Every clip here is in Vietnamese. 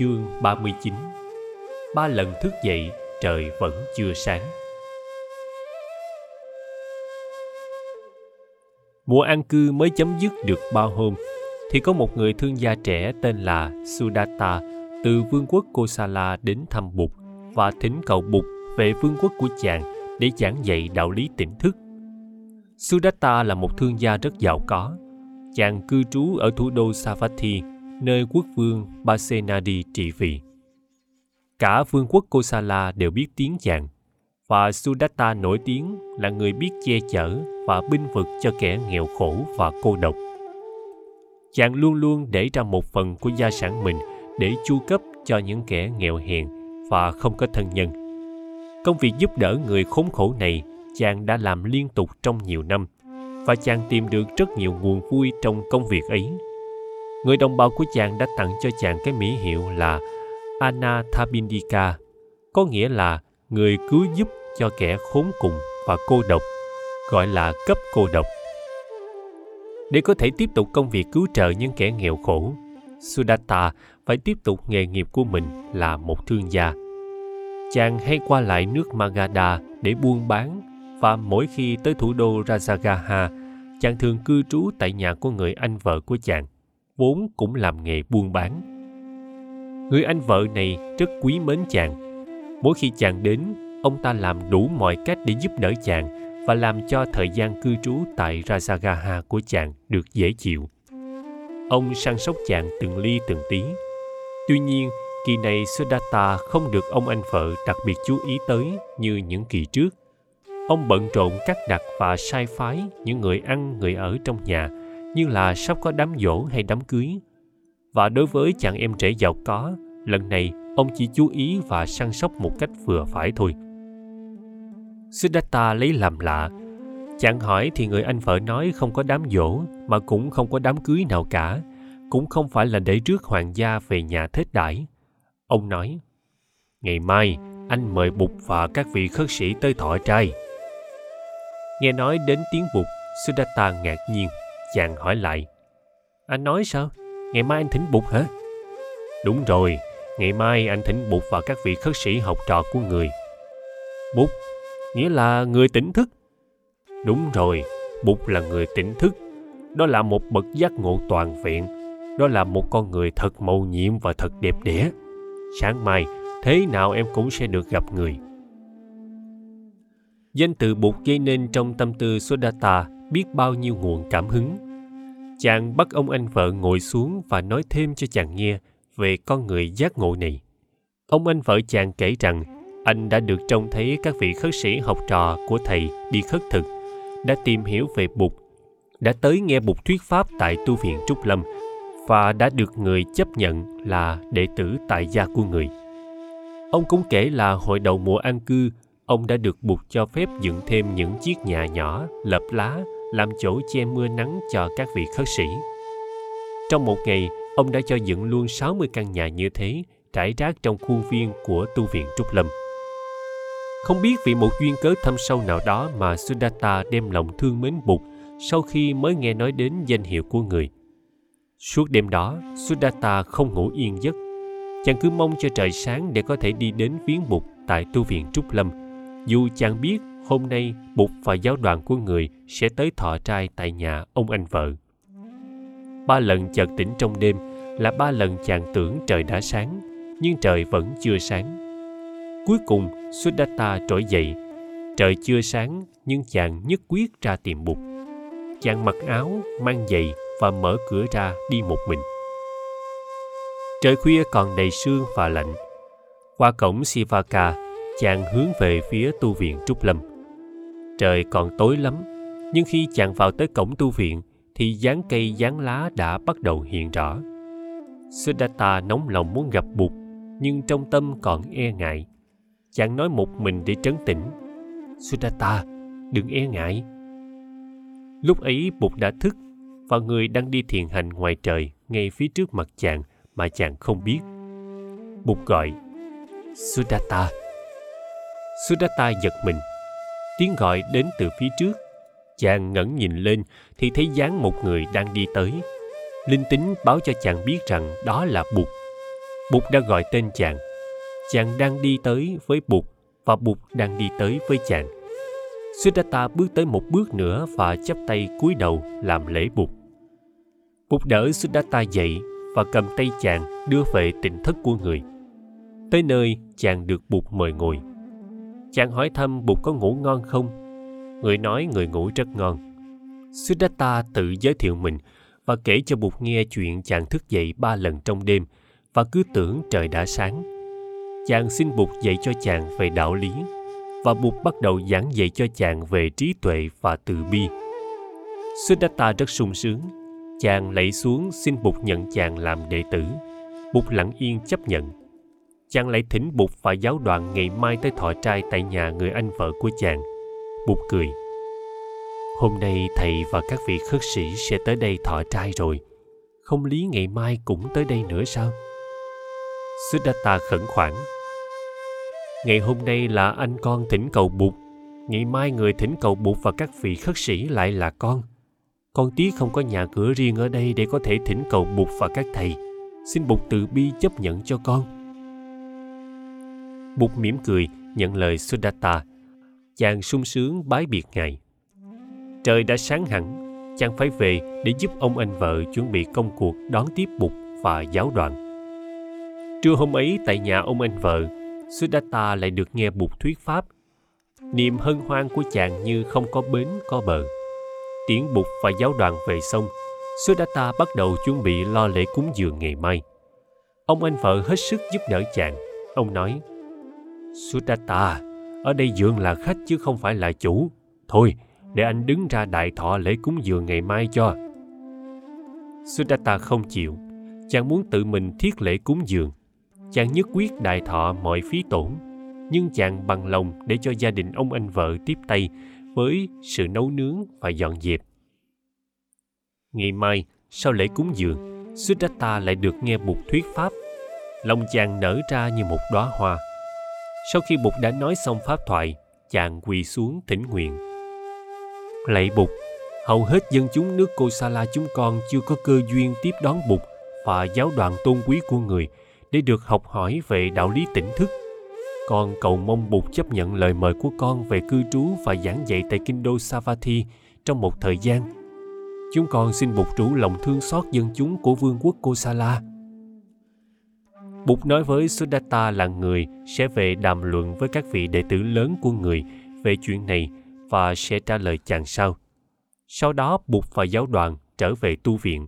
Chương 39 Ba lần thức dậy, trời vẫn chưa sáng. Mùa an cư mới chấm dứt được bao hôm, thì có một người thương gia trẻ tên là Sudatta từ vương quốc Kosala đến thăm Bụt và thỉnh cầu Bụt về vương quốc của chàng để giảng dạy đạo lý tỉnh thức. Sudatta là một thương gia rất giàu có. Chàng cư trú ở thủ đô Savatthi nơi quốc vương Basenadi trị vì. Cả vương quốc Kosala đều biết tiếng chàng, và Sudatta nổi tiếng là người biết che chở và binh vực cho kẻ nghèo khổ và cô độc. Chàng luôn luôn để ra một phần của gia sản mình để chu cấp cho những kẻ nghèo hèn và không có thân nhân. Công việc giúp đỡ người khốn khổ này chàng đã làm liên tục trong nhiều năm và chàng tìm được rất nhiều nguồn vui trong công việc ấy người đồng bào của chàng đã tặng cho chàng cái mỹ hiệu là Anathabindika, có nghĩa là người cứu giúp cho kẻ khốn cùng và cô độc, gọi là cấp cô độc. Để có thể tiếp tục công việc cứu trợ những kẻ nghèo khổ, Sudatta phải tiếp tục nghề nghiệp của mình là một thương gia. Chàng hay qua lại nước Magadha để buôn bán và mỗi khi tới thủ đô Rajagaha, chàng thường cư trú tại nhà của người anh vợ của chàng vốn cũng làm nghề buôn bán. Người anh vợ này rất quý mến chàng. Mỗi khi chàng đến, ông ta làm đủ mọi cách để giúp đỡ chàng và làm cho thời gian cư trú tại Rajagaha của chàng được dễ chịu. Ông săn sóc chàng từng ly từng tí. Tuy nhiên, kỳ này Siddhartha không được ông anh vợ đặc biệt chú ý tới như những kỳ trước. Ông bận rộn cắt đặt và sai phái những người ăn người ở trong nhà như là sắp có đám dỗ hay đám cưới. Và đối với chàng em trẻ giàu có, lần này ông chỉ chú ý và săn sóc một cách vừa phải thôi. Siddhartha lấy làm lạ. Chàng hỏi thì người anh vợ nói không có đám dỗ mà cũng không có đám cưới nào cả, cũng không phải là để rước hoàng gia về nhà thết đãi. Ông nói, ngày mai anh mời Bụt và các vị khất sĩ tới thọ trai. Nghe nói đến tiếng Bụt, Siddhartha ngạc nhiên chàng hỏi lại. Anh nói sao? Ngày mai anh thỉnh bụt hả? Đúng rồi, ngày mai anh thỉnh bụt và các vị khất sĩ học trò của người. Bụt nghĩa là người tỉnh thức. Đúng rồi bụt là người tỉnh thức. Đó là một bậc giác ngộ toàn vẹn. Đó là một con người thật mầu nhiệm và thật đẹp đẽ. Sáng mai, thế nào em cũng sẽ được gặp người. Danh từ bụt gây nên trong tâm tư Sodata biết bao nhiêu nguồn cảm hứng. Chàng bắt ông anh vợ ngồi xuống và nói thêm cho chàng nghe về con người giác ngộ này. Ông anh vợ chàng kể rằng anh đã được trông thấy các vị khất sĩ học trò của thầy đi khất thực, đã tìm hiểu về Bụt, đã tới nghe Bụt thuyết pháp tại tu viện Trúc Lâm và đã được người chấp nhận là đệ tử tại gia của người. Ông cũng kể là hồi đầu mùa an cư, ông đã được Bụt cho phép dựng thêm những chiếc nhà nhỏ, lợp lá làm chỗ che mưa nắng cho các vị khất sĩ. Trong một ngày, ông đã cho dựng luôn 60 căn nhà như thế, trải rác trong khuôn viên của tu viện Trúc Lâm. Không biết vì một duyên cớ thâm sâu nào đó mà Sudatta đem lòng thương mến Bụt sau khi mới nghe nói đến danh hiệu của người. Suốt đêm đó, Sudatta không ngủ yên giấc. Chàng cứ mong cho trời sáng để có thể đi đến viếng Bụt tại tu viện Trúc Lâm, dù chàng biết hôm nay mục và giáo đoàn của người sẽ tới thọ trai tại nhà ông anh vợ. Ba lần chợt tỉnh trong đêm là ba lần chàng tưởng trời đã sáng, nhưng trời vẫn chưa sáng. Cuối cùng, Sudatta trỗi dậy. Trời chưa sáng, nhưng chàng nhất quyết ra tìm Bụt. Chàng mặc áo, mang giày và mở cửa ra đi một mình. Trời khuya còn đầy sương và lạnh. Qua cổng Sivaka, chàng hướng về phía tu viện Trúc Lâm. Trời còn tối lắm, nhưng khi chàng vào tới cổng tu viện thì dáng cây dáng lá đã bắt đầu hiện rõ. Siddhartha nóng lòng muốn gặp Bụt, nhưng trong tâm còn e ngại. Chàng nói một mình để trấn tĩnh. Siddhartha, đừng e ngại. Lúc ấy Bụt đã thức và người đang đi thiền hành ngoài trời ngay phía trước mặt chàng mà chàng không biết. Bụt gọi, Siddhartha. Siddhartha giật mình tiếng gọi đến từ phía trước chàng ngẩng nhìn lên thì thấy dáng một người đang đi tới linh tính báo cho chàng biết rằng đó là bụt Bụt đã gọi tên chàng. Chàng đang đi tới với Bụt và Bụt đang đi tới với chàng. Siddhartha bước tới một bước nữa và chắp tay cúi đầu làm lễ Bụt. Bụt đỡ Siddhartha dậy và cầm tay chàng đưa về tỉnh thất của người. Tới nơi, chàng được Bụt mời ngồi. Chàng hỏi thăm Bụt có ngủ ngon không? Người nói người ngủ rất ngon. Siddhartha tự giới thiệu mình và kể cho Bụt nghe chuyện chàng thức dậy ba lần trong đêm và cứ tưởng trời đã sáng. Chàng xin Bụt dạy cho chàng về đạo lý và Bụt bắt đầu giảng dạy cho chàng về trí tuệ và từ bi. Siddhartha rất sung sướng. Chàng lạy xuống xin Bụt nhận chàng làm đệ tử. Bụt lặng yên chấp nhận. Chàng lại thỉnh Bụt và giáo đoàn ngày mai tới thọ trai tại nhà người anh vợ của chàng. Bụt cười. Hôm nay thầy và các vị khất sĩ sẽ tới đây thọ trai rồi. Không lý ngày mai cũng tới đây nữa sao? Siddhartha khẩn khoản. Ngày hôm nay là anh con thỉnh cầu Bụt. Ngày mai người thỉnh cầu Bụt và các vị khất sĩ lại là con. Con tí không có nhà cửa riêng ở đây để có thể thỉnh cầu Bụt và các thầy. Xin Bụt từ bi chấp nhận cho con. Bụt mỉm cười nhận lời Sudatta. Chàng sung sướng bái biệt ngài. Trời đã sáng hẳn, chàng phải về để giúp ông anh vợ chuẩn bị công cuộc đón tiếp Bụt và giáo đoàn. Trưa hôm ấy tại nhà ông anh vợ, Sudatta lại được nghe Bụt thuyết pháp. Niềm hân hoan của chàng như không có bến có bờ. Tiễn Bụt và giáo đoàn về xong, Sudatta bắt đầu chuẩn bị lo lễ cúng dường ngày mai. Ông anh vợ hết sức giúp đỡ chàng. Ông nói, Sudatta, ở đây dường là khách chứ không phải là chủ. Thôi, để anh đứng ra đại thọ lễ cúng dường ngày mai cho. Sudatta không chịu. Chàng muốn tự mình thiết lễ cúng dường. Chàng nhất quyết đại thọ mọi phí tổn. Nhưng chàng bằng lòng để cho gia đình ông anh vợ tiếp tay với sự nấu nướng và dọn dẹp. Ngày mai, sau lễ cúng dường, Sudatta lại được nghe một thuyết pháp. Lòng chàng nở ra như một đóa hoa. Sau khi Bụt đã nói xong pháp thoại, chàng quỳ xuống thỉnh nguyện. Lạy Bụt, hầu hết dân chúng nước Kosala chúng con chưa có cơ duyên tiếp đón Bụt và giáo đoàn tôn quý của người để được học hỏi về đạo lý tỉnh thức. Con cầu mong Bụt chấp nhận lời mời của con về cư trú và giảng dạy tại kinh đô Savatthi trong một thời gian. Chúng con xin Bụt rủ lòng thương xót dân chúng của vương quốc Kosala. Bụt nói với Siddhartha là người sẽ về đàm luận với các vị đệ tử lớn của người về chuyện này và sẽ trả lời chàng sau. Sau đó Bụt và giáo đoàn trở về tu viện.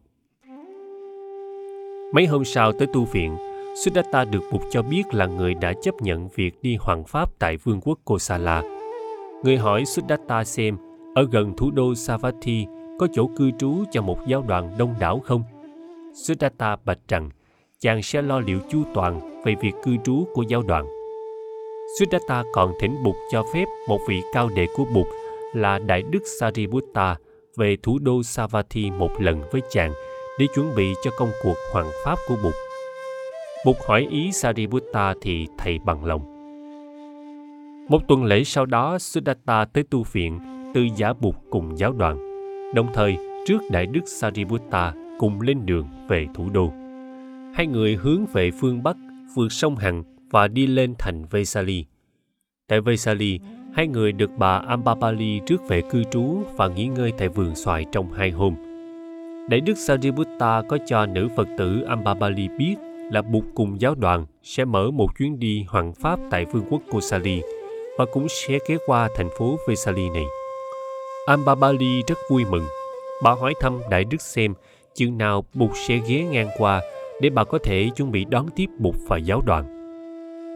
Mấy hôm sau tới tu viện, Siddhartha được Bụt cho biết là người đã chấp nhận việc đi hoàng pháp tại vương quốc Kosala. Người hỏi Siddhartha xem ở gần thủ đô Savatthi có chỗ cư trú cho một giáo đoàn đông đảo không? Siddhartha bạch rằng chàng sẽ lo liệu chu toàn về việc cư trú của giáo đoàn. Siddhartha còn thỉnh Bụt cho phép một vị cao đệ của Bụt là Đại Đức Sariputta về thủ đô Savatthi một lần với chàng để chuẩn bị cho công cuộc hoàng pháp của Bụt. Bụt hỏi ý Sariputta thì thầy bằng lòng. Một tuần lễ sau đó, Siddhartha tới tu viện, từ giả Bụt cùng giáo đoàn. Đồng thời, trước Đại Đức Sariputta cùng lên đường về thủ đô. Hai người hướng về phương Bắc, vượt sông Hằng và đi lên thành Vesali. Tại Vesali, hai người được bà Ambapali trước về cư trú và nghỉ ngơi tại vườn xoài trong hai hôm. Đại đức Sariputta có cho nữ Phật tử Ambapali biết là Bụt cùng giáo đoàn sẽ mở một chuyến đi hoàng pháp tại vương quốc Kosali và cũng sẽ ghé qua thành phố Vesali này. Ambabali rất vui mừng. Bà hỏi thăm Đại đức xem chừng nào Bụt sẽ ghé ngang qua để bà có thể chuẩn bị đón tiếp Bụt và giáo đoàn.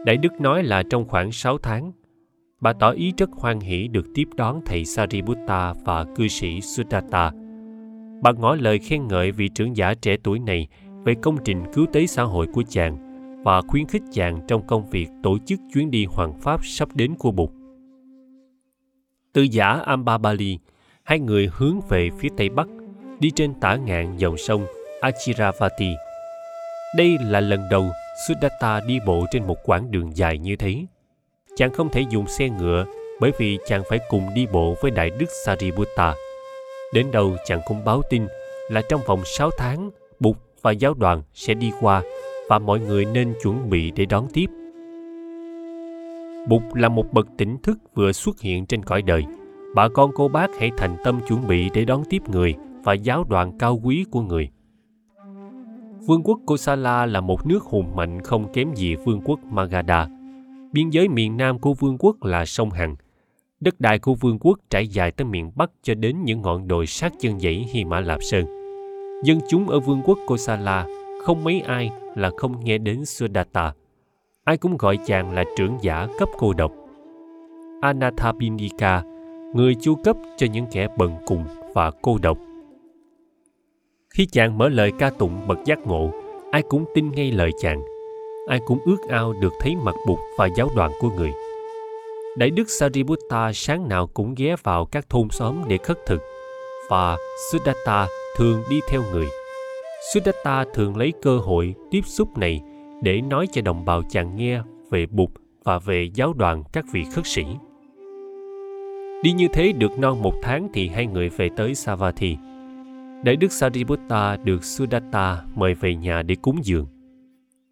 Đại Đức nói là trong khoảng 6 tháng, bà tỏ ý rất hoan hỷ được tiếp đón thầy Sariputta và cư sĩ Sudatta. Bà ngỏ lời khen ngợi vị trưởng giả trẻ tuổi này về công trình cứu tế xã hội của chàng và khuyến khích chàng trong công việc tổ chức chuyến đi hoàng pháp sắp đến của Bụt. Từ giả Ambabali, hai người hướng về phía tây bắc, đi trên tả ngạn dòng sông Achiravati – đây là lần đầu Sudatta đi bộ trên một quãng đường dài như thế. Chàng không thể dùng xe ngựa bởi vì chàng phải cùng đi bộ với Đại Đức Sariputta. Đến đầu chàng cũng báo tin là trong vòng 6 tháng, Bụt và giáo đoàn sẽ đi qua và mọi người nên chuẩn bị để đón tiếp. Bụt là một bậc tỉnh thức vừa xuất hiện trên cõi đời. Bà con cô bác hãy thành tâm chuẩn bị để đón tiếp người và giáo đoàn cao quý của người. Vương quốc Kosala là một nước hùng mạnh không kém gì vương quốc Magadha. Biên giới miền nam của vương quốc là sông Hằng. Đất đai của vương quốc trải dài tới miền bắc cho đến những ngọn đồi sát chân dãy Hy Mã Lạp Sơn. Dân chúng ở vương quốc Kosala không mấy ai là không nghe đến Sudatta. Ai cũng gọi chàng là trưởng giả cấp cô độc. Anathapindika, người chu cấp cho những kẻ bần cùng và cô độc. Khi chàng mở lời ca tụng bậc giác ngộ, ai cũng tin ngay lời chàng. Ai cũng ước ao được thấy mặt bụt và giáo đoàn của người. Đại đức Sariputta sáng nào cũng ghé vào các thôn xóm để khất thực, và Siddhartha thường đi theo người. Siddhartha thường lấy cơ hội tiếp xúc này để nói cho đồng bào chàng nghe về Bụt và về giáo đoàn các vị khất sĩ. Đi như thế được non một tháng thì hai người về tới Savatthi. Đại đức Sariputta được Sudatta mời về nhà để cúng dường.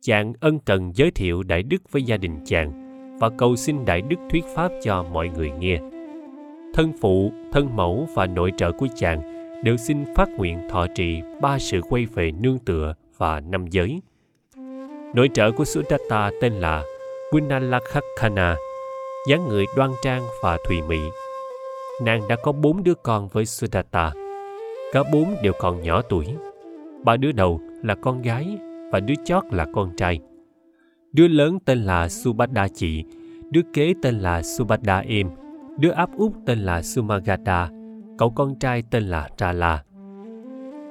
Chàng ân cần giới thiệu Đại đức với gia đình chàng và cầu xin Đại đức thuyết pháp cho mọi người nghe. Thân phụ, thân mẫu và nội trợ của chàng đều xin phát nguyện thọ trì ba sự quay về nương tựa và năm giới. Nội trợ của Sudatta tên là Vinalakhakhana, dáng người đoan trang và thùy mị. Nàng đã có bốn đứa con với Sudatta. Cả bốn đều còn nhỏ tuổi. Ba đứa đầu là con gái và đứa chót là con trai. Đứa lớn tên là Subhadda chị, đứa kế tên là Subhadda em, đứa áp út tên là Sumagata, cậu con trai tên là Trala.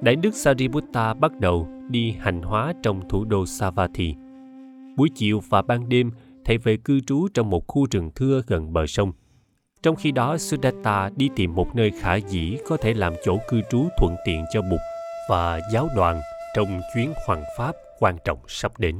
Đại đức Sariputta bắt đầu đi hành hóa trong thủ đô Savatthi. Buổi chiều và ban đêm, thầy về cư trú trong một khu rừng thưa gần bờ sông. Trong khi đó, Sudatta đi tìm một nơi khả dĩ có thể làm chỗ cư trú thuận tiện cho Bụt và giáo đoàn trong chuyến hoàng pháp quan trọng sắp đến.